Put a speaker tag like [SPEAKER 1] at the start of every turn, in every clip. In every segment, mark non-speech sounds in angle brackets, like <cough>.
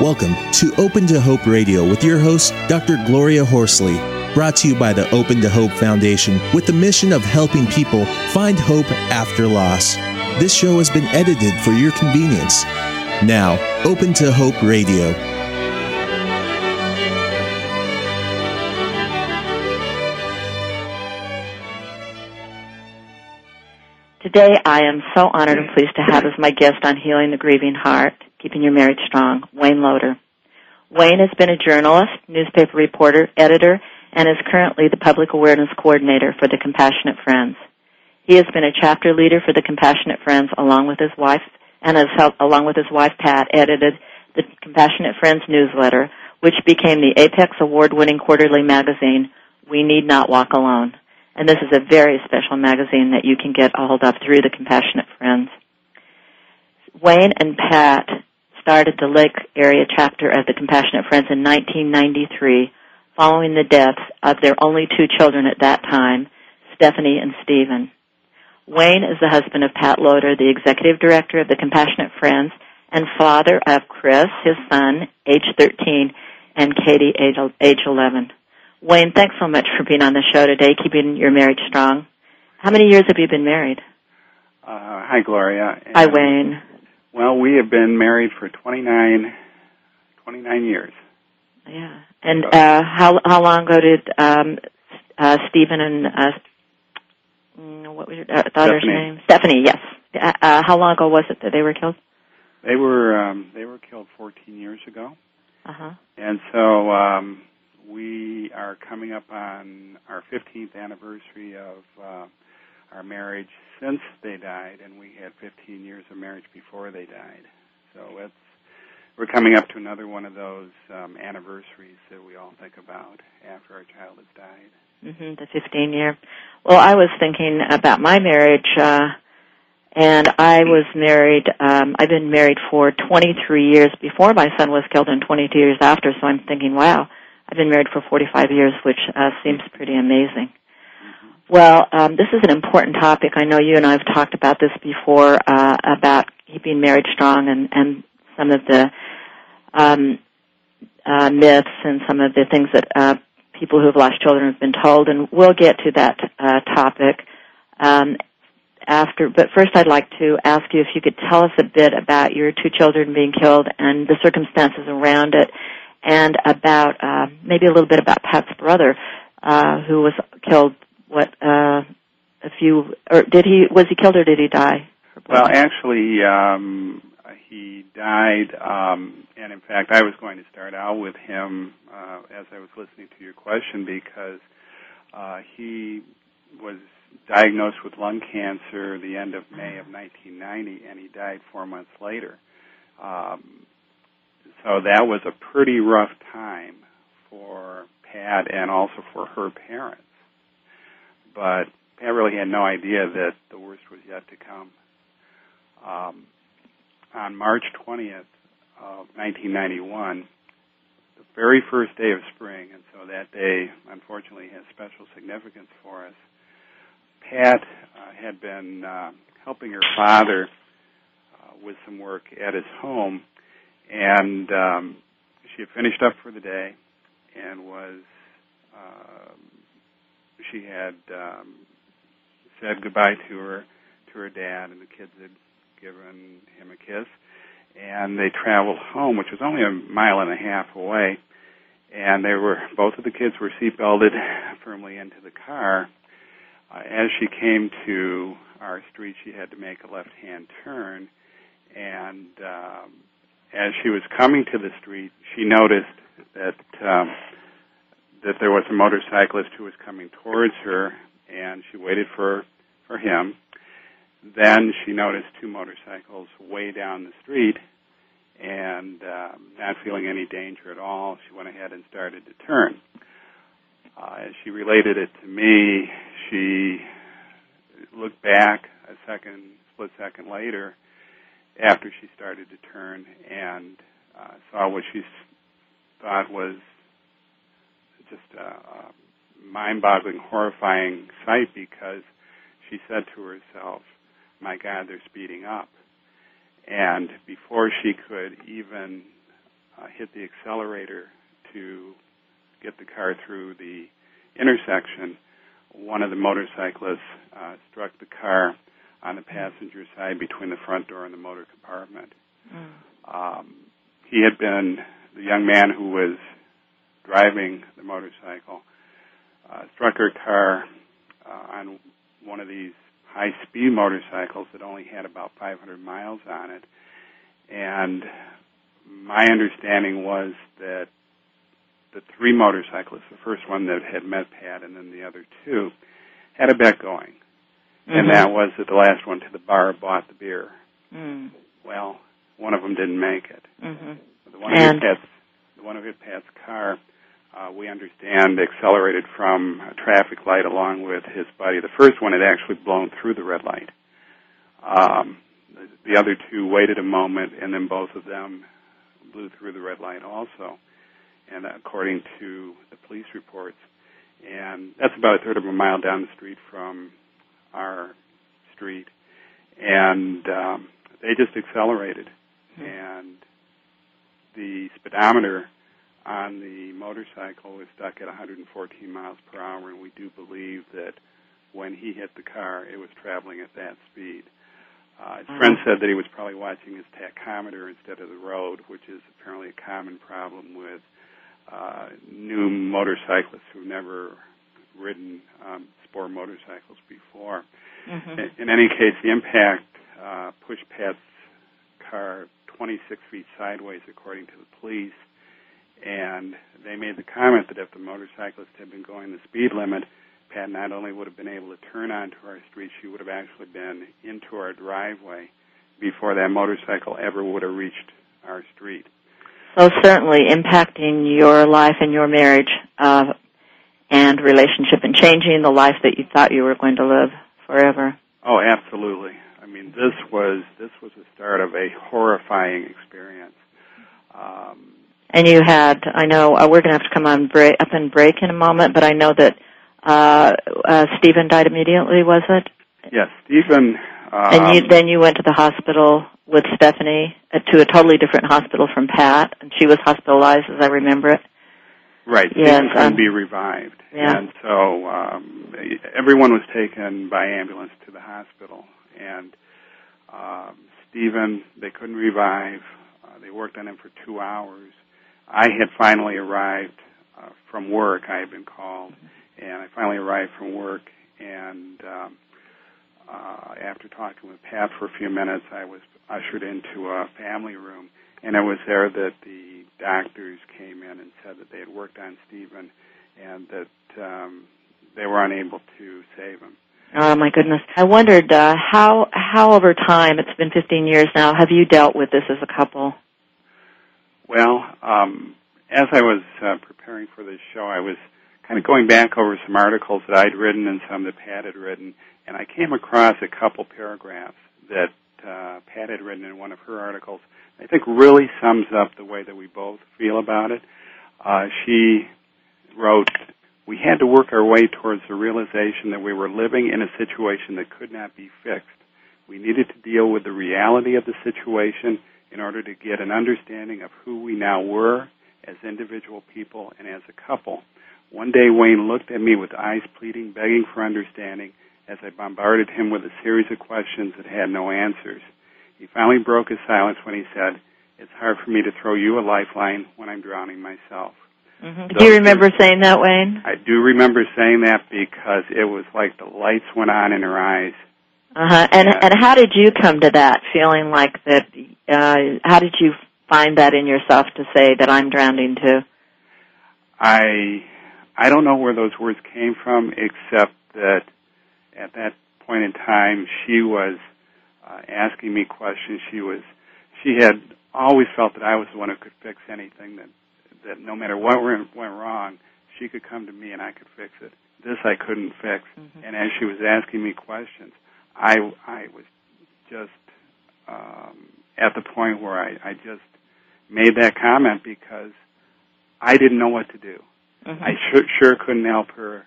[SPEAKER 1] Welcome to Open to Hope Radio with your host, Dr. Gloria Horsley, brought to you by the Open to Hope Foundation with the mission of helping people find hope after loss. This show has been edited for your convenience. Now, Open to Hope Radio.
[SPEAKER 2] Today, I am so honored and pleased to have as my guest on Healing the Grieving Heart, Keeping Your Marriage Strong, Wayne Loder. Wayne has been a journalist, newspaper reporter, editor, and is currently the public awareness coordinator for the Compassionate Friends. He has been a chapter leader for the Compassionate Friends along with his wife and has helped, along with his wife Pat, edited the Compassionate Friends newsletter, which became the Apex award-winning quarterly magazine, We Need Not Walk Alone and this is a very special magazine that you can get a hold of through the Compassionate Friends. Wayne and Pat started the Lake Area chapter of the Compassionate Friends in 1993 following the deaths of their only two children at that time, Stephanie and Stephen. Wayne is the husband of Pat Loder, the executive director of the Compassionate Friends, and father of Chris, his son, age 13, and Katie, age 11. Wayne, thanks so much for being on the show today, keeping your marriage strong. How many years have you been married?
[SPEAKER 3] Uh, hi, Gloria.
[SPEAKER 2] And, hi, Wayne.
[SPEAKER 3] Well, we have been married for 29, 29 years.
[SPEAKER 2] Yeah. And uh, how how long ago did um, uh, Stephen and uh, mm, what was your uh, daughter's
[SPEAKER 3] Stephanie.
[SPEAKER 2] name? Stephanie. Yes. Uh, uh, how long ago was it that they were killed?
[SPEAKER 3] They were um, they were killed 14 years ago.
[SPEAKER 2] Uh huh.
[SPEAKER 3] And so um, we are coming up on our 15th anniversary of uh, our marriage since they died, and we had 15 years of marriage before they died. So it's we're coming up to another one of those um, anniversaries that we all think about after our child has died.
[SPEAKER 2] Mm-hmm, the 15 year. Well, I was thinking about my marriage, uh, and I was married. Um, I've been married for 23 years before my son was killed, and 22 years after. So I'm thinking, wow I've been married for 45 years, which uh, seems pretty amazing. Well, um, this is an important topic. I know you and I have talked about this before uh, about keeping marriage strong and, and some of the um, uh, myths and some of the things that uh, people who have lost children have been told, and we'll get to that uh, topic um, after. But first, I'd like to ask you if you could tell us a bit about your two children being killed and the circumstances around it, and about uh, maybe a little bit about Pat's brother, uh, who was killed. What uh, a few or did he was he killed or did he die?
[SPEAKER 3] Well, actually, um, he died, um, and in fact, I was going to start out with him uh, as I was listening to your question because uh, he was diagnosed with lung cancer the end of May of 1990, and he died four months later. Um, so that was a pretty rough time for Pat and also for her parents. But Pat really had no idea that the worst was yet to come. Um, on March 20th of 1991, the very first day of spring, and so that day unfortunately has special significance for us. Pat uh, had been uh, helping her father uh, with some work at his home, and um, she had finished up for the day and was uh, she had um, said goodbye to her to her dad and the kids had given him a kiss. And they traveled home which was only a mile and a half away. And they were both of the kids were seat belted firmly into the car. Uh, as she came to our street she had to make a left hand turn. And um, as she was coming to the street, she noticed that um, that there was a motorcyclist who was coming towards her, and she waited for for him. Then she noticed two motorcycles way down the street, and um, not feeling any danger at all, she went ahead and started to turn. Uh, as she related it to me, she looked back a second, split second later, after she started to turn and uh, saw what she thought was just a, a mind-boggling, horrifying sight because she said to herself, "My God, they're speeding up." And before she could even uh, hit the accelerator to get the car through the intersection, one of the motorcyclists uh, struck the car on the passenger side between the front door and the motor compartment. Mm. Um, he had been the young man who was driving the motorcycle, uh, struck her car uh, on one of these high speed motorcycles that only had about 500 miles on it. And my understanding was that the three motorcyclists, the first one that had met Pat and then the other two, had a bet going. Mm-hmm. And that was that the last one to the bar bought the beer. Mm. Well, one of them didn't make it. Mm-hmm. The one and who hit Pat's, the one who hit Pat's car, uh, we understand, accelerated from a traffic light along with his buddy. The first one had actually blown through the red light. Um, the other two waited a moment, and then both of them blew through the red light also. And according to the police reports, and that's about a third of a mile down the street from our street, and um, they just accelerated, mm-hmm. and the speedometer on the motorcycle was stuck at 114 miles per hour, and we do believe that when he hit the car, it was traveling at that speed. Uh, his friend said that he was probably watching his tachometer instead of the road, which is apparently a common problem with uh, new motorcyclists who've never ridden um, sport motorcycles before. Mm-hmm. In, in any case, the impact uh, pushed Pat's car 26 feet sideways, according to the police. And they made the comment that if the motorcyclist had been going the speed limit, Pat not only would have been able to turn onto our street, she would have actually been into our driveway before that motorcycle ever would have reached our street.
[SPEAKER 2] So certainly impacting your life and your marriage uh, and relationship and changing the life that you thought you were going to live forever.
[SPEAKER 3] Oh, absolutely. I mean, this was this was the start of a horrifying experience.
[SPEAKER 2] Um, and you had, I know, uh, we're going to have to come on break, up and break in a moment, but I know that uh, uh, Stephen died immediately, was it?
[SPEAKER 3] Yes, Stephen.
[SPEAKER 2] Um, and you, then you went to the hospital with Stephanie uh, to a totally different hospital from Pat, and she was hospitalized, as I remember it.
[SPEAKER 3] Right. Yes, Stephen couldn't um, be revived, yeah. and so um, everyone was taken by ambulance to the hospital, and um, Stephen they couldn't revive. Uh, they worked on him for two hours. I had finally arrived uh, from work. I had been called. And I finally arrived from work. And um, uh, after talking with Pat for a few minutes, I was ushered into a family room, and it was there that the doctors came in and said that they had worked on Stephen and that um, they were unable to save him.
[SPEAKER 2] Oh my goodness! I wondered uh, how how over time it's been 15 years now. Have you dealt with this as a couple?
[SPEAKER 3] Well, um, as I was uh, preparing for this show, I was kind of going back over some articles that I'd written and some that Pat had written, and I came across a couple paragraphs that uh, Pat had written in one of her articles. I think really sums up the way that we both feel about it. Uh, she wrote, "We had to work our way towards the realization that we were living in a situation that could not be fixed. We needed to deal with the reality of the situation in order to get an understanding of who we now were as individual people and as a couple." One day Wayne looked at me with eyes pleading, begging for understanding as I bombarded him with a series of questions that had no answers. He finally broke his silence when he said, It's hard for me to throw you a lifeline when I'm drowning myself.
[SPEAKER 2] Mm-hmm. So do you remember saying that, Wayne?
[SPEAKER 3] I do remember saying that because it was like the lights went on in her eyes.
[SPEAKER 2] Uh-huh. And and, and how did you come to that feeling like that uh how did you find that in yourself to say that I'm drowning too?
[SPEAKER 3] I I don't know where those words came from, except that at that point in time, she was uh, asking me questions. She was, she had always felt that I was the one who could fix anything. That that no matter what went, went wrong, she could come to me and I could fix it. This I couldn't fix. Mm-hmm. And as she was asking me questions, I I was just um, at the point where I, I just made that comment because I didn't know what to do. Mm-hmm. I sure, sure couldn't help her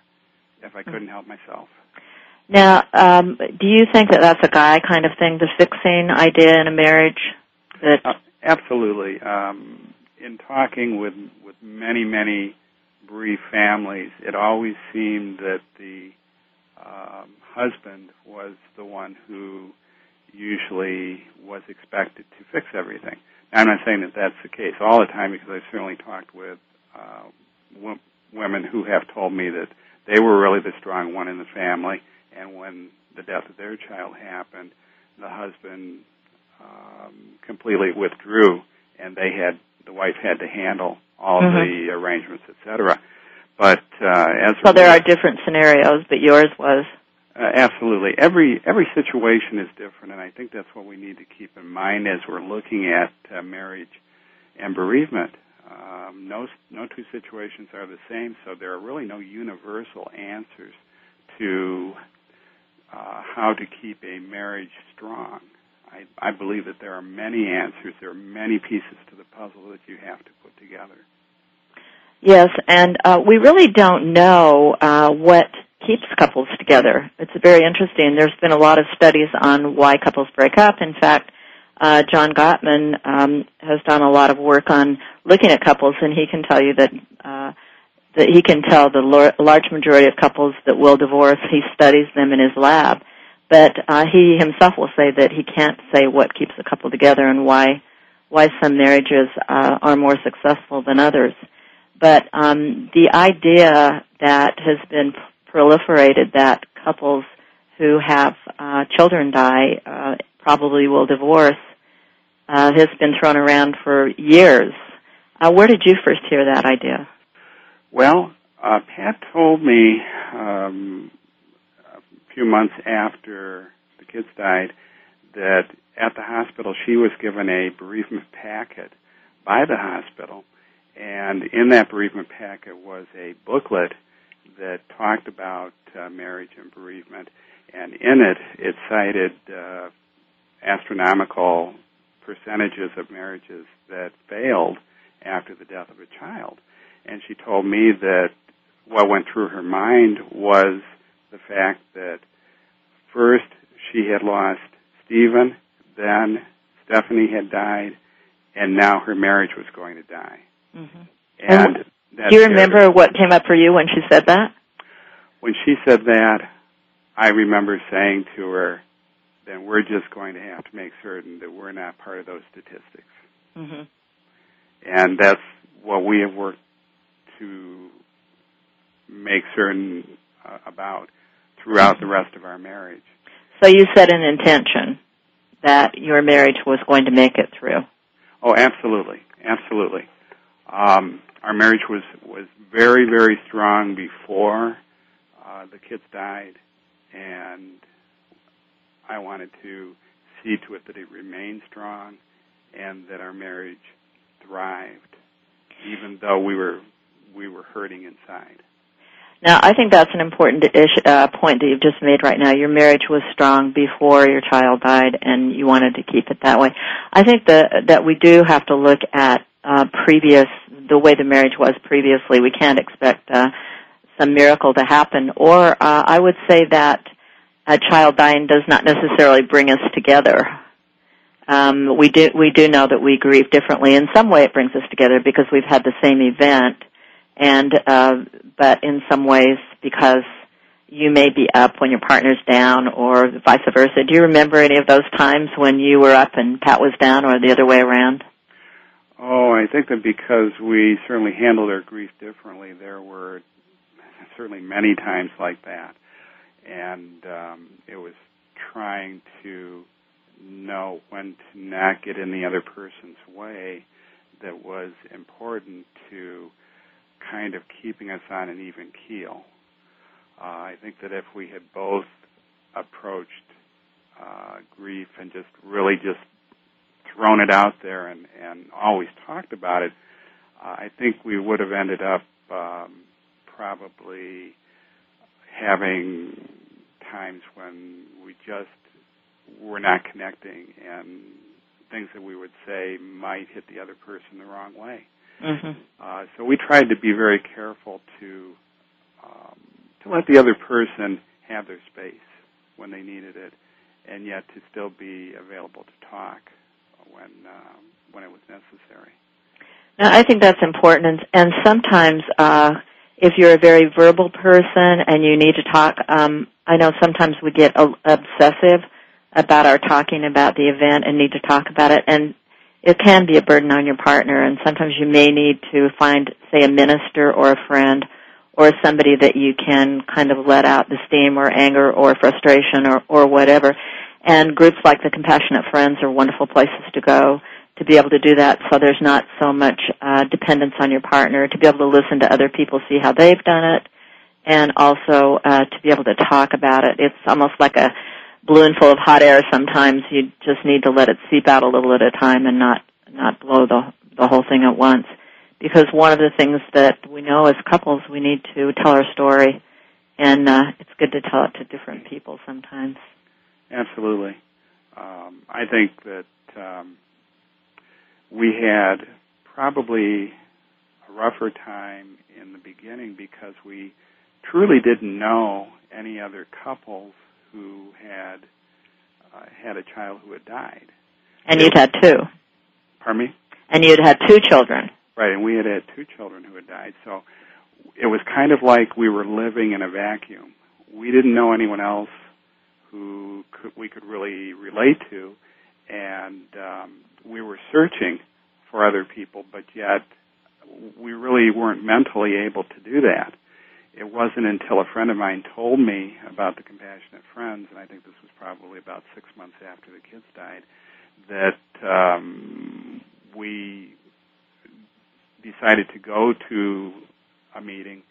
[SPEAKER 3] if I couldn't help myself.
[SPEAKER 2] Now, um, do you think that that's a guy kind of thing, the fixing idea in a marriage? That
[SPEAKER 3] uh, absolutely. Um, in talking with with many many bereaved families, it always seemed that the um, husband was the one who usually was expected to fix everything. Now, I'm not saying that that's the case all the time because I've certainly talked with uh, w- women who have told me that they were really the strong one in the family, and when the death of their child happened, the husband um, completely withdrew, and they had the wife had to handle all mm-hmm. the arrangements, etc. But uh, as
[SPEAKER 2] so, there are different scenarios, but yours was
[SPEAKER 3] uh, absolutely every every situation is different, and I think that's what we need to keep in mind as we're looking at uh, marriage and bereavement. Um, no no two situations are the same, so there are really no universal answers to uh, how to keep a marriage strong. I, I believe that there are many answers. There are many pieces to the puzzle that you have to put together.
[SPEAKER 2] Yes, and uh, we really don't know uh, what keeps couples together. It's very interesting. There's been a lot of studies on why couples break up. In fact, uh, John Gottman um, has done a lot of work on looking at couples, and he can tell you that uh, that he can tell the large majority of couples that will divorce. He studies them in his lab, but uh, he himself will say that he can't say what keeps a couple together and why why some marriages uh, are more successful than others. But um, the idea that has been proliferated that couples who have uh, children die uh, probably will divorce uh, has been thrown around for years. Uh, where did you first hear that idea?
[SPEAKER 3] Well, uh, Pat told me um, a few months after the kids died that at the hospital she was given a bereavement packet by the hospital, and in that bereavement packet was a booklet that talked about uh, marriage and bereavement, and in it it cited uh, astronomical percentages of marriages that failed after the death of a child. And she told me that what went through her mind was the fact that first she had lost Stephen, then Stephanie had died, and now her marriage was going to die. Mm-hmm.
[SPEAKER 2] And, and do you remember what came up for you when she said that?
[SPEAKER 3] When she said that, I remember saying to her, then we're just going to have to make certain that we're not part of those statistics. Mm-hmm. And that's what we have worked to make certain uh, about throughout the rest of our marriage.
[SPEAKER 2] So you set an intention that your marriage was going to make it through.
[SPEAKER 3] Oh, absolutely, absolutely. Um, our marriage was was very, very strong before uh, the kids died, and I wanted to see to it that it remained strong and that our marriage thrived, even though we were we were hurting inside.
[SPEAKER 2] Now, I think that's an important ish, uh, point that you've just made right now. Your marriage was strong before your child died, and you wanted to keep it that way. I think that that we do have to look at uh, previous the way the marriage was previously. We can't expect uh, some miracle to happen, or uh, I would say that a child dying does not necessarily bring us together. Um, we do we do know that we grieve differently. In some way, it brings us together because we've had the same event, and uh, but in some ways because you may be up when your partner's down, or vice versa. Do you remember any of those times when you were up and Pat was down, or the other way around?
[SPEAKER 3] Oh, I think that because we certainly handled our grief differently, there were certainly many times like that and um, it was trying to know when to not get in the other person's way that was important to kind of keeping us on an even keel. Uh, I think that if we had both approached uh, grief and just really just thrown it out there and, and always talked about it, uh, I think we would have ended up um, probably having times when we just were not connecting and things that we would say might hit the other person the wrong way. Mm-hmm. Uh, so we tried to be very careful to um, to let the other person have their space when they needed it, and yet to still be available to talk when uh, when it was necessary.
[SPEAKER 2] Now, I think that's important, and, and sometimes uh, if you're a very verbal person and you need to talk, um, I know sometimes we get a, obsessive about our talking about the event and need to talk about it, and it can be a burden on your partner. And sometimes you may need to find, say, a minister or a friend or somebody that you can kind of let out the steam or anger or frustration or, or whatever. And groups like the Compassionate Friends are wonderful places to go to be able to do that so there's not so much uh, dependence on your partner, to be able to listen to other people, see how they've done it, and also uh, to be able to talk about it. It's almost like a balloon full of hot air sometimes. You just need to let it seep out a little at a time and not, not blow the, the whole thing at once. Because one of the things that we know as couples, we need to tell our story, and uh, it's good to tell it to different people sometimes.
[SPEAKER 3] Absolutely. Um, I think that um, we had probably a rougher time in the beginning because we truly didn't know any other couples who had uh, had a child who had died.
[SPEAKER 2] And you'd had two.
[SPEAKER 3] Pardon me?
[SPEAKER 2] And you'd had two children.
[SPEAKER 3] Right, and we had had two children who had died. So it was kind of like we were living in a vacuum. We didn't know anyone else could, we could really relate to, and um, we were searching for other people, but yet we really weren't mentally able to do that. It wasn't until a friend of mine told me about the Compassionate Friends, and I think this was probably about six months after the kids died, that um, we decided to go to a meeting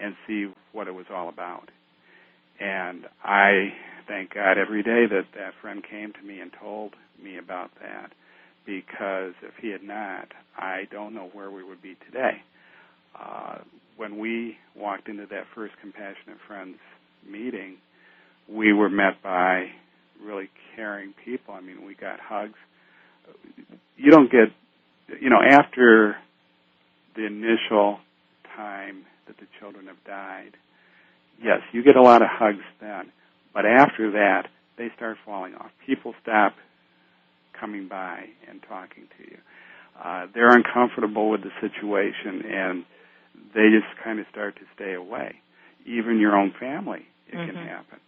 [SPEAKER 3] and see what it was all about. And I thank God every day that that friend came to me and told me about that because if he had not, I don't know where we would be today. Uh, when we walked into that first Compassionate Friends meeting, we were met by really caring people. I mean, we got hugs. You don't get, you know, after the initial time that the children have died, yes, you get a lot of hugs then. But after that, they start falling off. People stop coming by and talking to you. Uh, they're uncomfortable with the situation and they just kind of start to stay away. Even your own family, it mm-hmm. can happen.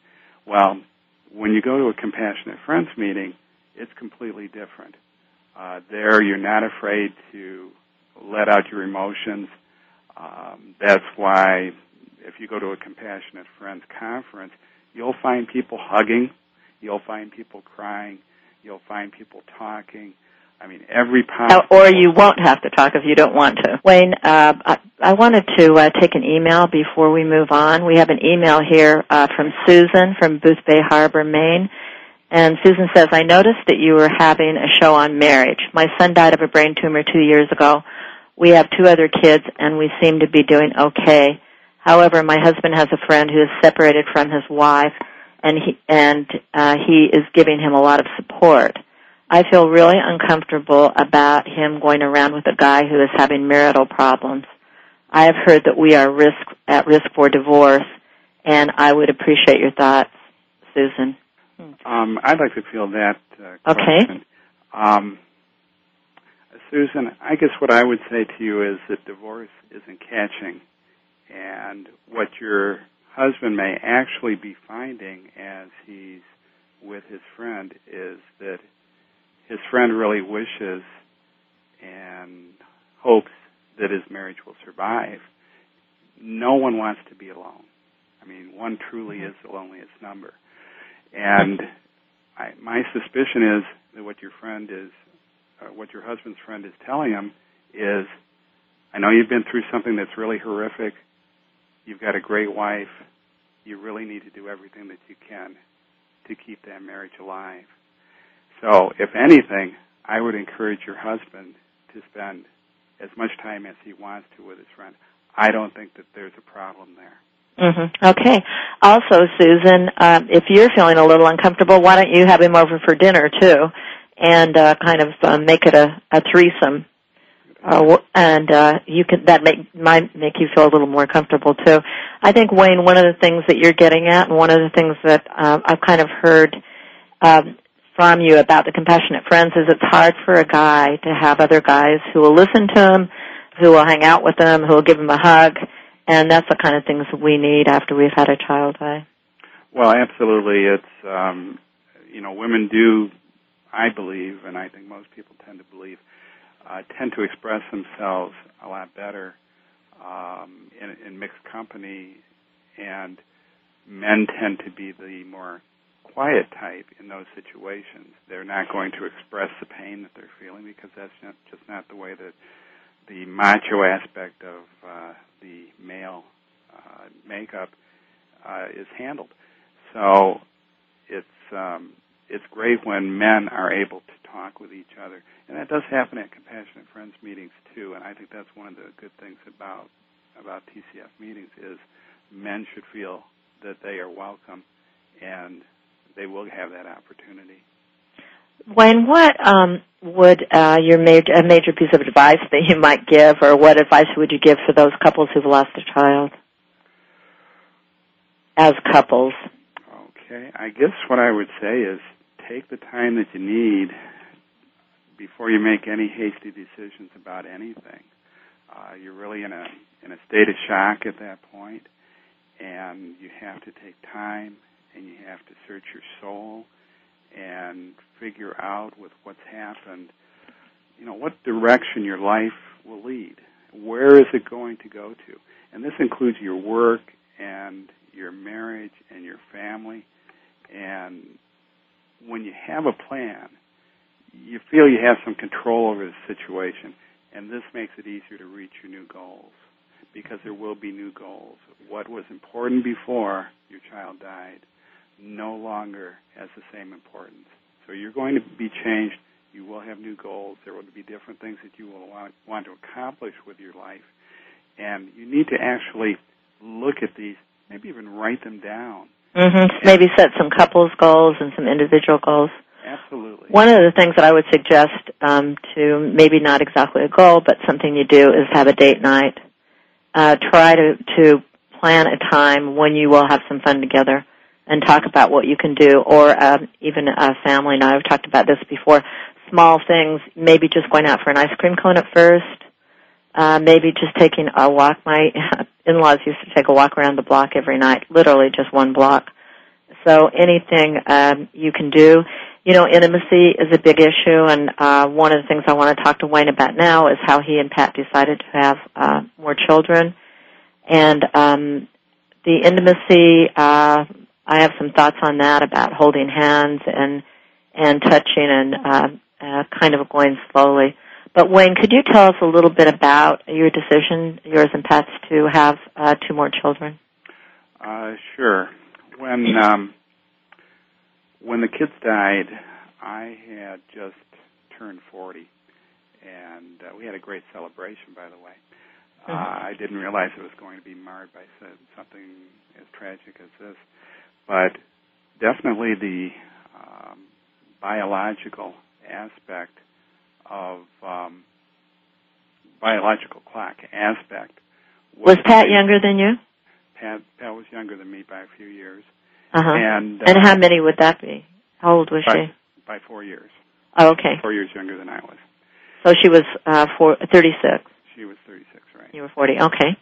[SPEAKER 3] Well, when you go to a compassionate friends meeting, it's completely different. Uh, there, you're not afraid to let out your emotions. Um, that's why, if you go to a compassionate friends conference, you'll find people hugging, you'll find people crying, You'll find people talking. I mean, every possible.
[SPEAKER 2] Or you won't have to talk if you don't want to. Wayne, uh, I, I wanted to uh, take an email before we move on. We have an email here uh, from Susan from Boothbay Harbor, Maine. And Susan says, I noticed that you were having a show on marriage. My son died of a brain tumor two years ago. We have two other kids and we seem to be doing okay. However, my husband has a friend who is separated from his wife and he and uh, he is giving him a lot of support. I feel really uncomfortable about him going around with a guy who is having marital problems. I have heard that we are risk at risk for divorce, and I would appreciate your thoughts, Susan.
[SPEAKER 3] Um, I'd like to feel that. Uh,
[SPEAKER 2] okay.
[SPEAKER 3] Um, Susan, I guess what I would say to you is that divorce isn't catching, and what you're husband may actually be finding as he's with his friend is that his friend really wishes and hopes that his marriage will survive. No one wants to be alone. I mean, one truly mm-hmm. is the loneliest number. And I, my suspicion is that what your friend is, uh, what your husband's friend is telling him is, I know you've been through something that's really horrific. You've got a great wife. You really need to do everything that you can to keep that marriage alive. So, if anything, I would encourage your husband to spend as much time as he wants to with his friend. I don't think that there's a problem there.
[SPEAKER 2] Mm-hmm. Okay. Also, Susan, um, if you're feeling a little uncomfortable, why don't you have him over for dinner too, and uh, kind of uh, make it a, a threesome uh, and uh, you can that make might make you feel a little more comfortable too. I think Wayne, one of the things that you're getting at, and one of the things that uh, I've kind of heard um, from you about the compassionate friends is it's hard for a guy to have other guys who will listen to him, who will hang out with them, who will give them a hug, and that's the kind of things we need after we've had a child die.
[SPEAKER 3] Well, absolutely. It's um, you know, women do, I believe, and I think most people tend to believe, uh, tend to express themselves a lot better um, in, in mixed company, and men tend to be the more quiet type in those situations. They're not going to express the pain that they're feeling because that's not, just not the way that the macho aspect of uh, the male uh, makeup uh, is handled. So it's um, it's great when men are able to talk with each other, and that does happen at compassionate friends meetings too. And I think that's one of the good things about about TCF meetings is men should feel that they are welcome and they will have that opportunity.
[SPEAKER 2] Wayne, what um, would uh, your major, a major piece of advice that you might give, or what advice would you give for those couples who've lost a child as couples?
[SPEAKER 3] Okay, I guess what I would say is take the time that you need before you make any hasty decisions about anything. Uh, you're really in a in a state of shock at that point, and you have to take time and you have to search your soul and figure out with what's happened, you know, what direction your life will lead. Where is it going to go to? And this includes your work and your marriage and your family. And when you have a plan, you feel you have some control over the situation. And this makes it easier to reach your new goals because there will be new goals. What was important before your child died no longer has the same importance. So you're going to be changed. You will have new goals. There will be different things that you will want, want to accomplish with your life. And you need to actually look at these, maybe even write them down.
[SPEAKER 2] Mm-hmm. Maybe set some couples goals and some individual goals.
[SPEAKER 3] Absolutely.
[SPEAKER 2] One of the things that I would suggest um, to maybe not exactly a goal, but something you do is have a date night. Uh, try to to plan a time when you will have some fun together and talk about what you can do, or uh, even a family. And I've talked about this before. Small things, maybe just going out for an ice cream cone at first. Uh, maybe just taking a walk. My <laughs> in-laws used to take a walk around the block every night, literally just one block. So anything um, you can do. You know, intimacy is a big issue, and uh, one of the things I want to talk to Wayne about now is how he and Pat decided to have uh, more children, and um, the intimacy. Uh, I have some thoughts on that about holding hands and and touching and uh, uh, kind of going slowly. But Wayne, could you tell us a little bit about your decision, yours and Pat's, to have uh, two more children?
[SPEAKER 3] Uh, sure. When um, when the kids died, I had just turned 40, and uh, we had a great celebration, by the way. Uh, mm-hmm. I didn't realize it was going to be marred by something as tragic as this but definitely the um, biological aspect of um, biological clock aspect.
[SPEAKER 2] Was, was Pat younger than you?
[SPEAKER 3] Pat, Pat was younger than me by a few years.
[SPEAKER 2] Uh-huh.
[SPEAKER 3] And uh,
[SPEAKER 2] and how many would that be? How old was
[SPEAKER 3] by,
[SPEAKER 2] she?
[SPEAKER 3] By four years.
[SPEAKER 2] Oh, okay.
[SPEAKER 3] Four years younger than I was.
[SPEAKER 2] So she was uh, four, 36.
[SPEAKER 3] She was 36, right.
[SPEAKER 2] You were 40. Okay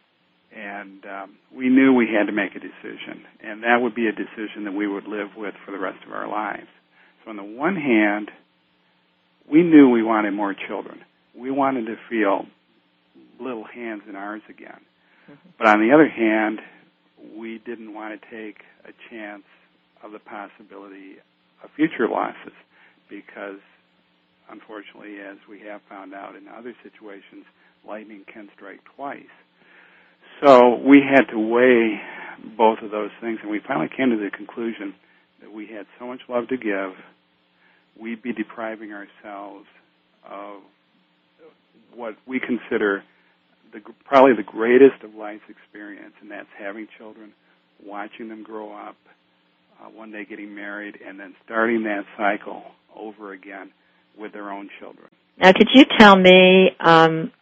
[SPEAKER 3] and um, we knew we had to make a decision, and that would be a decision that we would live with for the rest of our lives. So, on the one hand, we knew we wanted more children. We wanted to feel little hands in ours again. Mm-hmm. But on the other hand, we didn't want to take a chance of the possibility of future losses because, unfortunately, as we have found out in other situations, lightning can strike twice. So we had to weigh both of those things, and we finally came to the conclusion that we had so much love to give, we'd be depriving ourselves of what we consider the, probably the greatest of life's experience, and that's having children, watching them grow up, uh, one day getting married, and then starting that cycle over again with their own children.
[SPEAKER 2] Now, could you tell me um,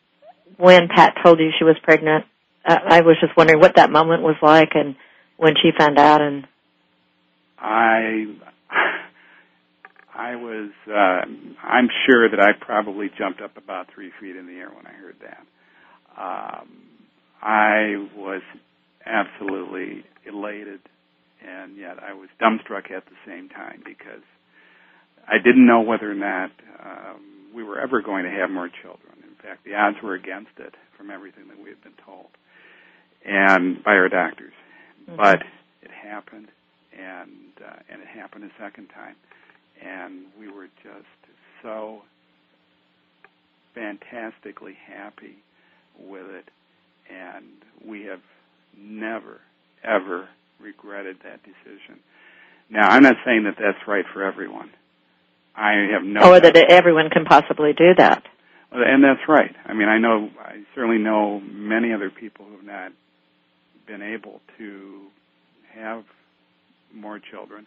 [SPEAKER 2] when Pat told you she was pregnant? uh, I was just wondering what that moment was like and when she found out and
[SPEAKER 3] I I was uh I'm sure that I probably jumped up about three feet in the air when I heard that. Um, I was absolutely elated, and yet I was dumbstruck at the same time because I didn't know whether or not um, we were ever going to have more children. In fact, the odds were against it from everything that we had been told, and by our doctors. Mm-hmm. But it happened, and uh, and it happened a second time, and we were just so fantastically happy with it, and we have never ever regretted that decision. Now, I'm not saying that that's right for everyone. I have no.
[SPEAKER 2] Or that everyone can possibly do that.
[SPEAKER 3] And that's right. I mean, I know, I certainly know many other people who have not been able to have more children,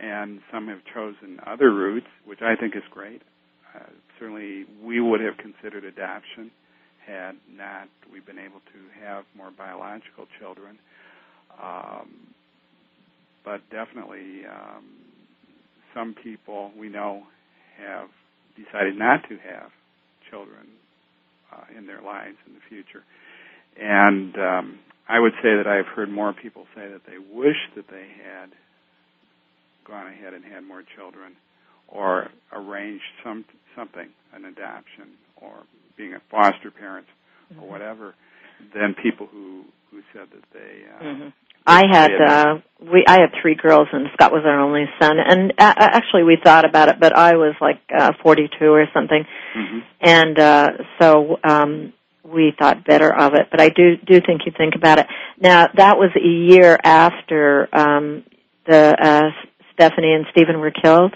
[SPEAKER 3] and some have chosen other routes, which I think is great. Uh, certainly, we would have considered adoption had not we been able to have more biological children. Um, but definitely, um, some people we know have decided not to have children uh, in their lives in the future. And um, I would say that I've heard more people say that they wish that they had gone ahead and had more children, or arranged some something, an adoption, or being a foster parent, mm-hmm. or whatever, than people who who said that they uh, mm-hmm.
[SPEAKER 2] I had uh we I had three girls and Scott was our only son and uh, actually we thought about it but I was like uh 42 or something. Mm-hmm. And uh so um we thought better of it, but I do do think you think about it. Now that was a year after um the uh Stephanie and Stephen were killed.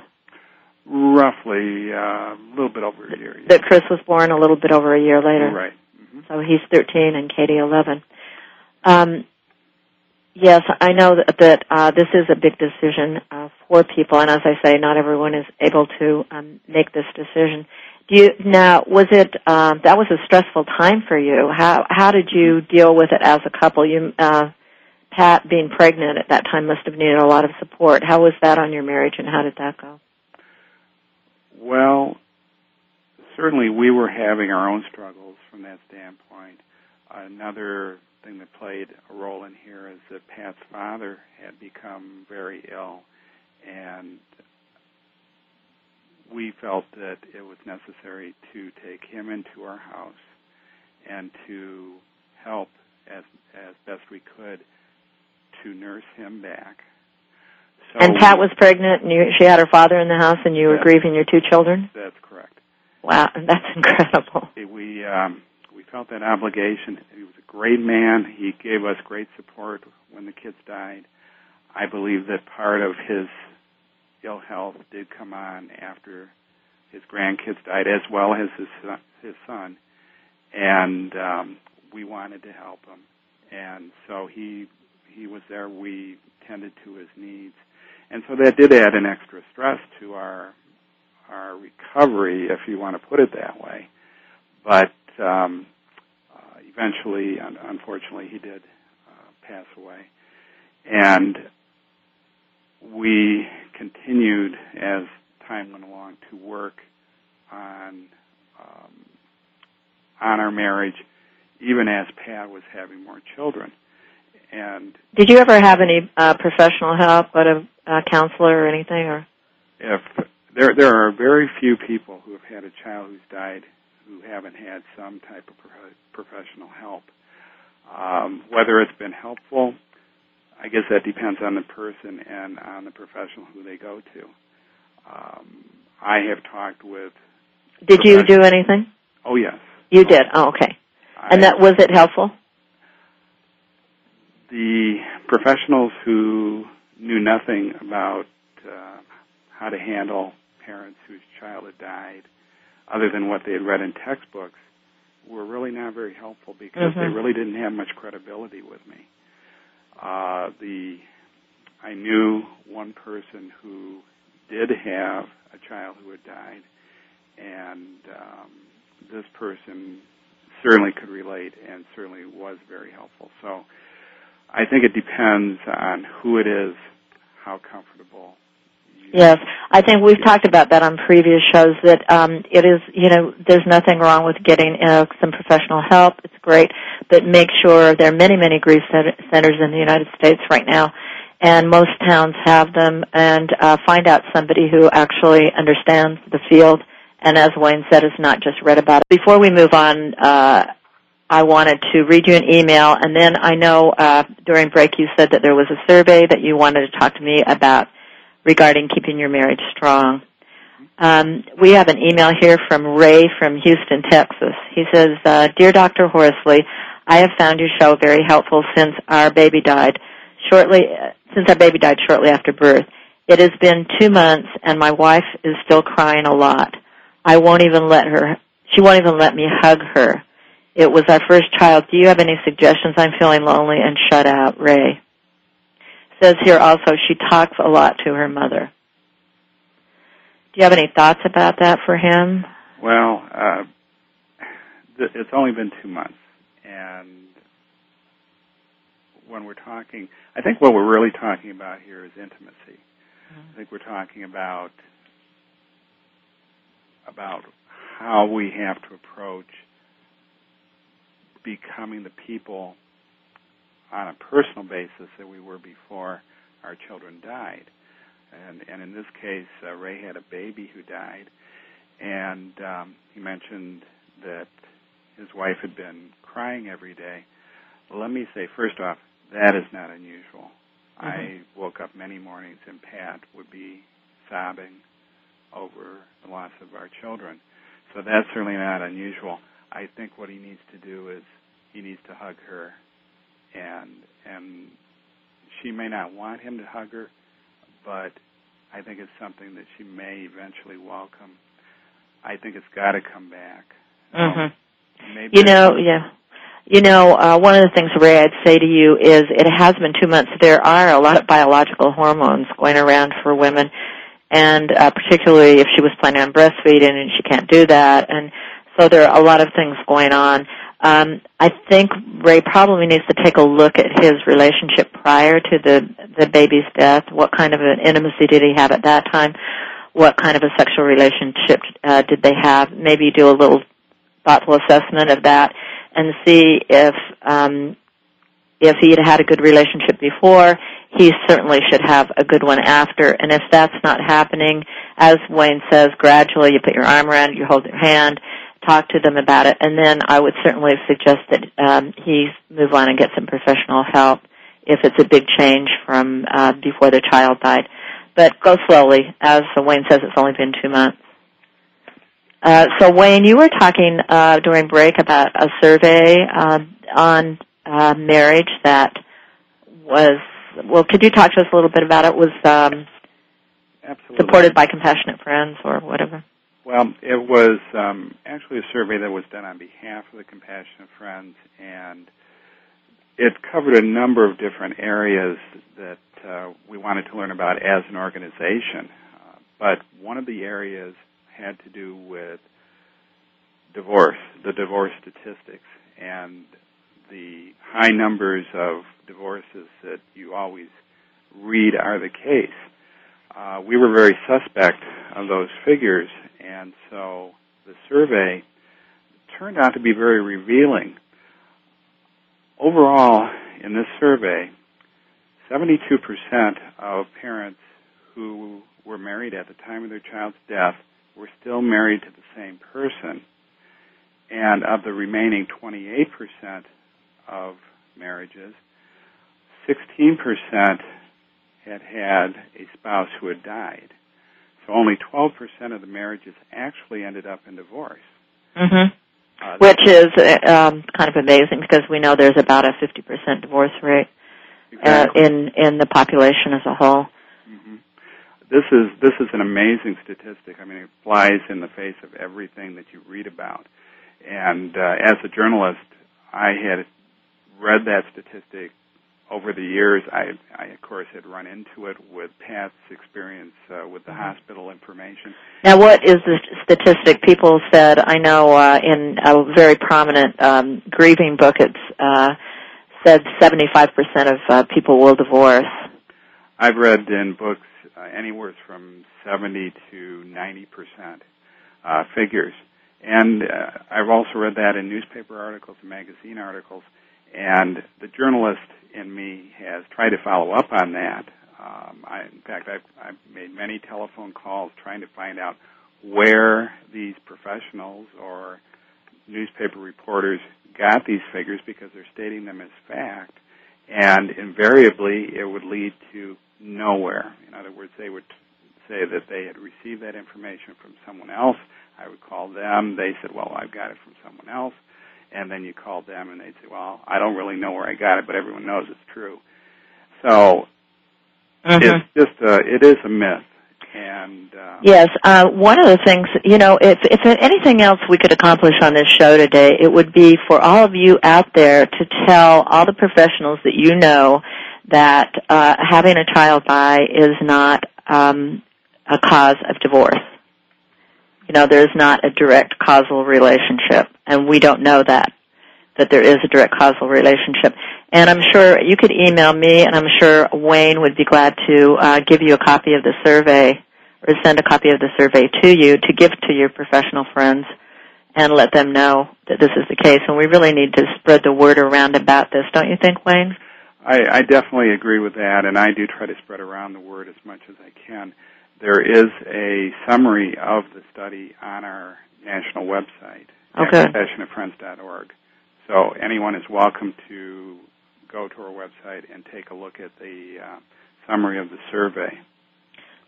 [SPEAKER 3] Roughly uh, a little bit over a year.
[SPEAKER 2] Yeah. That Chris was born a little bit over a year later.
[SPEAKER 3] Right. Mm-hmm.
[SPEAKER 2] So he's 13 and Katie 11. Um Yes, I know that, that uh, this is a big decision uh, for people, and as I say, not everyone is able to um, make this decision. Do you now? Was it um, that was a stressful time for you? How how did you deal with it as a couple? You, uh, Pat, being pregnant at that time must have needed a lot of support. How was that on your marriage, and how did that go?
[SPEAKER 3] Well, certainly we were having our own struggles from that standpoint. Another thing that played a role in here is that Pat's father had become very ill, and we felt that it was necessary to take him into our house and to help as as best we could to nurse him back.
[SPEAKER 2] And Pat was pregnant, and you, she had her father in the house, and you were grieving your two children.
[SPEAKER 3] That's correct.
[SPEAKER 2] Wow, <laughs> that's incredible.
[SPEAKER 3] We um, we felt that obligation. He was a great man. He gave us great support when the kids died. I believe that part of his ill health did come on after his grandkids died, as well as his son, his son. And um, we wanted to help him, and so he he was there. We tended to his needs, and so that did add an extra stress to our our recovery, if you want to put it that way. But um, uh, eventually, unfortunately, he did uh, pass away. And we continued as time went along to work on um, on our marriage, even as Pat was having more children. And
[SPEAKER 2] did you ever have any uh, professional help, but a, a counselor or anything, or
[SPEAKER 3] if there there are very few people who have had a child who's died who haven't had some type of professional help. Um, whether it's been helpful, I guess that depends on the person and on the professional who they go to. Um, I have talked with.
[SPEAKER 2] Did you do anything?
[SPEAKER 3] Oh yes.
[SPEAKER 2] You did. Oh, okay. I, and that was it helpful?
[SPEAKER 3] The professionals who knew nothing about uh, how to handle parents whose child had died other than what they had read in textbooks, were really not very helpful because mm-hmm. they really didn't have much credibility with me. Uh, the I knew one person who did have a child who had died, and um, this person certainly could relate and certainly was very helpful. So I think it depends on who it is, how comfortable
[SPEAKER 2] Yes, I think we've talked about that on previous shows. That um, it is, you know, there's nothing wrong with getting uh, some professional help. It's great, but make sure there are many, many grief centers in the United States right now, and most towns have them. And uh, find out somebody who actually understands the field, and as Wayne said, is not just read about it. Before we move on. Uh, I wanted to read you an email, and then I know uh, during break you said that there was a survey that you wanted to talk to me about regarding keeping your marriage strong. Um, we have an email here from Ray from Houston, Texas. He says, uh, "Dear Dr. Horsley, I have found your show very helpful since our baby died shortly uh, since our baby died shortly after birth. It has been two months, and my wife is still crying a lot. I won't even let her. She won't even let me hug her. It was our first child. Do you have any suggestions? I'm feeling lonely and shut out, Ray." says here also she talks a lot to her mother. Do you have any thoughts about that for him?
[SPEAKER 3] Well, uh, th- it's only been two months, and when we're talking, I think what we're really talking about here is intimacy. Mm-hmm. I think we're talking about about how we have to approach becoming the people on a personal basis that we were before our children died. And, and in this case, uh, Ray had a baby who died, and um, he mentioned that his wife had been crying every day. let me say, first off, that is not unusual. Mm-hmm. I woke up many mornings and Pat would be sobbing over the loss of our children. So that's certainly not unusual. I think what he needs to do is he needs to hug her and and she may not want him to hug her, but I think it's something that she may eventually welcome. I think it's got to come back.
[SPEAKER 2] Mhm. Um, you know, yeah. You know, uh, one of the things, Ray, I'd say to you is it has been two months. There are a lot of biological hormones going around for women, and uh, particularly if she was planning on breastfeeding and she can't do that, and so there are a lot of things going on. Um, I think Ray probably needs to take a look at his relationship prior to the the baby's death. What kind of an intimacy did he have at that time? What kind of a sexual relationship uh, did they have? Maybe do a little thoughtful assessment of that and see if um, if he had had a good relationship before, he certainly should have a good one after. And if that's not happening, as Wayne says, gradually you put your arm around you hold their hand, talk to them about it, and then I would certainly suggest that um, he move on and get some professional help if it's a big change from uh, before the child died. But go slowly, as Wayne says, it's only been two months. Uh, so Wayne, you were talking uh, during break about a survey uh, on uh, marriage that was well. Could you talk to us a little bit about it? Was um, supported by Compassionate Friends or whatever?
[SPEAKER 3] Well, it was um, actually a survey that was done on behalf of the Compassionate Friends, and it covered a number of different areas that uh, we wanted to learn about as an organization. Uh, but one of the areas had to do with divorce, the divorce statistics, and the high numbers of divorces that you always read are the case. Uh, we were very suspect of those figures, and so the survey turned out to be very revealing. Overall, in this survey, 72% of parents who were married at the time of their child's death were still married to the same person. And of the remaining 28% of marriages, 16% had had a spouse who had died. So only 12% of the marriages actually ended up in divorce.
[SPEAKER 2] Mm-hmm. Uh, Which is um, kind of amazing because we know there's about a 50% divorce rate uh, exactly. uh, in in the population as a whole.
[SPEAKER 3] Mm-hmm. This is this is an amazing statistic. I mean, it flies in the face of everything that you read about. And uh, as a journalist, I had read that statistic over the years, I, I of course had run into it with Pat's experience uh, with the mm-hmm. hospital information.
[SPEAKER 2] Now, what is the statistic? People said I know uh, in a very prominent um, grieving book, it's uh, said 75% of uh, people will divorce.
[SPEAKER 3] I've read in books uh, anywhere from 70 to 90 percent uh, figures. And uh, I've also read that in newspaper articles and magazine articles. And the journalist in me has tried to follow up on that. Um, I, in fact, I've, I've made many telephone calls trying to find out where these professionals or newspaper reporters got these figures because they're stating them as fact, and invariably it would lead to nowhere. In other words, they would say that they had received that information from someone else. I would call them. They said, "Well, I've got it from someone else." And then you call them, and they'd say, "Well, I don't really know where I got it, but everyone knows it's true." So
[SPEAKER 2] Mhm.
[SPEAKER 3] it's just a, it is a myth. And uh,
[SPEAKER 2] Yes, uh, one of the things, you know, if, if anything else we could accomplish on this show today, it would be for all of you out there to tell all the professionals that you know that uh, having a child die is not um, a cause of divorce. You know, there's not a direct causal relationship, and we don't know that that there is a direct causal relationship. And I'm sure you could email me, and I'm sure Wayne would be glad to uh, give you a copy of the survey or send a copy of the survey to you to give to your professional friends and let them know that this is the case. And we really need to spread the word around about this, don't you think, Wayne?
[SPEAKER 3] I, I definitely agree with that, and I do try to spread around the word as much as I can. There is a summary of the study on our national website,
[SPEAKER 2] Okay.
[SPEAKER 3] compassionatefriends.org. So anyone is welcome to go to our website and take a look at the uh, summary of the survey.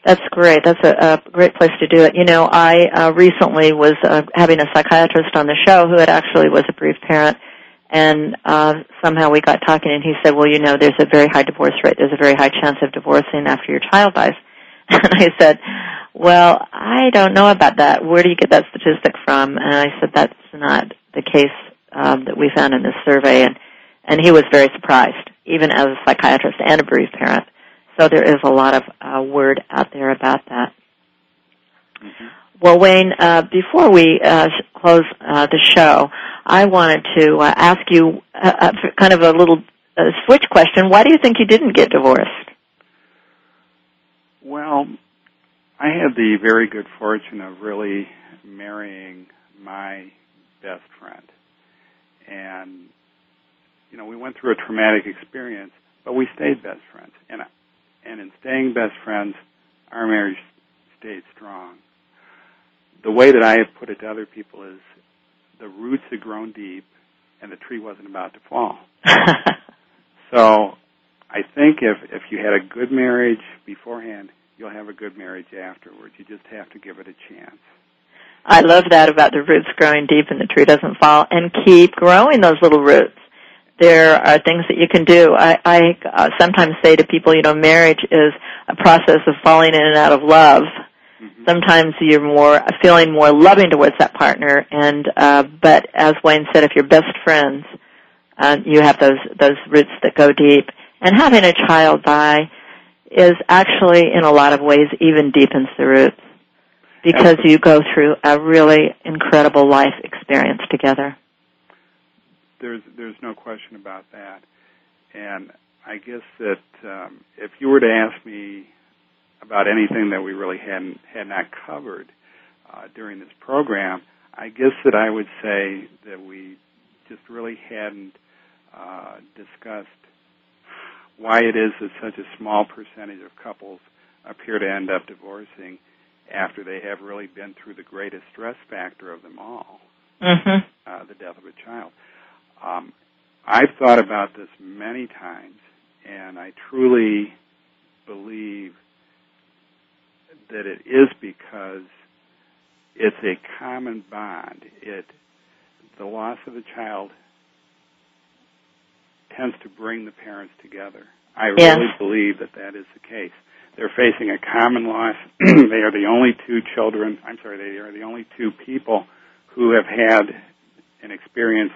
[SPEAKER 2] That's great. That's a, a great place to do it. You know, I uh, recently was uh, having a psychiatrist on the show who had actually was a bereaved parent, and uh, somehow we got talking, and he said, "Well, you know, there's a very high divorce rate. There's a very high chance of divorcing after your child dies." And <laughs> I said, "Well, I don't know about that. Where do you get that statistic from?" And I said, "That's not the case um, that we found in this survey." And and he was very surprised, even as a psychiatrist and a bereaved parent. So there is a lot of uh, word out there about that. Well, Wayne, uh, before we uh, sh- close uh, the show, I wanted to uh, ask you uh, uh, kind of a little uh, switch question. Why do you think you didn't get divorced?
[SPEAKER 3] Well, I had the very good fortune of really marrying my best friend. And, you know, we went through a traumatic experience, but we stayed best friends. And, and in staying best friends, our marriage stayed strong. The way that I have put it to other people is the roots had grown deep and the tree wasn't about to fall. <laughs> So I think if if you had a good marriage beforehand, you'll have a good marriage afterwards. You just have to give it a chance.
[SPEAKER 2] I love that about the roots growing deep and the tree doesn't fall, and keep growing those little roots. There are things that you can do. I, I uh, sometimes say to people, you know, marriage is a process of falling in and out of love.
[SPEAKER 3] Mm-hmm.
[SPEAKER 2] Sometimes you're more feeling more loving towards that partner, and uh, but as Wayne said, if you're best friends, uh, you have those those roots that go deep. And having a child die is actually, in a lot of ways, even deepens the roots because you go through a really incredible life experience together.
[SPEAKER 3] There's there's no question about that. And I guess that um, if you were to ask me about anything that we really hadn't had not covered uh, during this program, I guess that I would say that we just really hadn't uh, discussed why it is that such a small percentage of couples appear to end up divorcing after they have really been through the greatest stress factor of them all,
[SPEAKER 2] Mm-hmm.
[SPEAKER 3] uh, the death of a child. Um, I've thought about this many times, and I truly believe that it is because it's a common bond. It the loss of a child tends to bring the parents together. I
[SPEAKER 2] Yes.
[SPEAKER 3] really believe that that is the case. They're facing a common loss. <clears throat> they are the only two children. I'm sorry, they are the only two people who have had an experience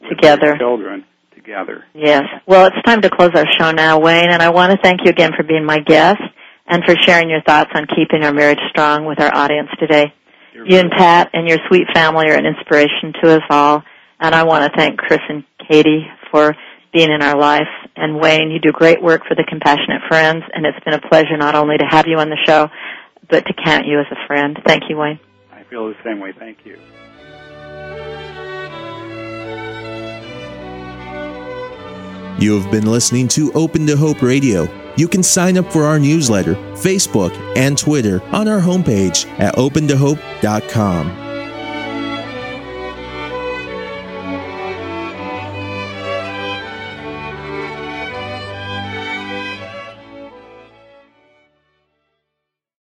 [SPEAKER 3] with
[SPEAKER 2] Together.
[SPEAKER 3] children together.
[SPEAKER 2] Yes. Well, it's time to close our show now, Wayne, and I want to thank you again for being my guest and for sharing your thoughts on keeping our marriage strong with our audience today.
[SPEAKER 3] You're
[SPEAKER 2] You and Pat and your sweet family are an inspiration to us all, and I want to thank Chris and Katie for being in our life. And Wayne, you do great work for the Compassionate Friends, and it's been a pleasure not only to have you on the show, but to count you as a friend. Thank you, Wayne.
[SPEAKER 3] I feel the same way. Thank you.
[SPEAKER 1] You have been listening to Open to Hope Radio. You can sign up for our newsletter, Facebook, and Twitter on our homepage at opentohope.com.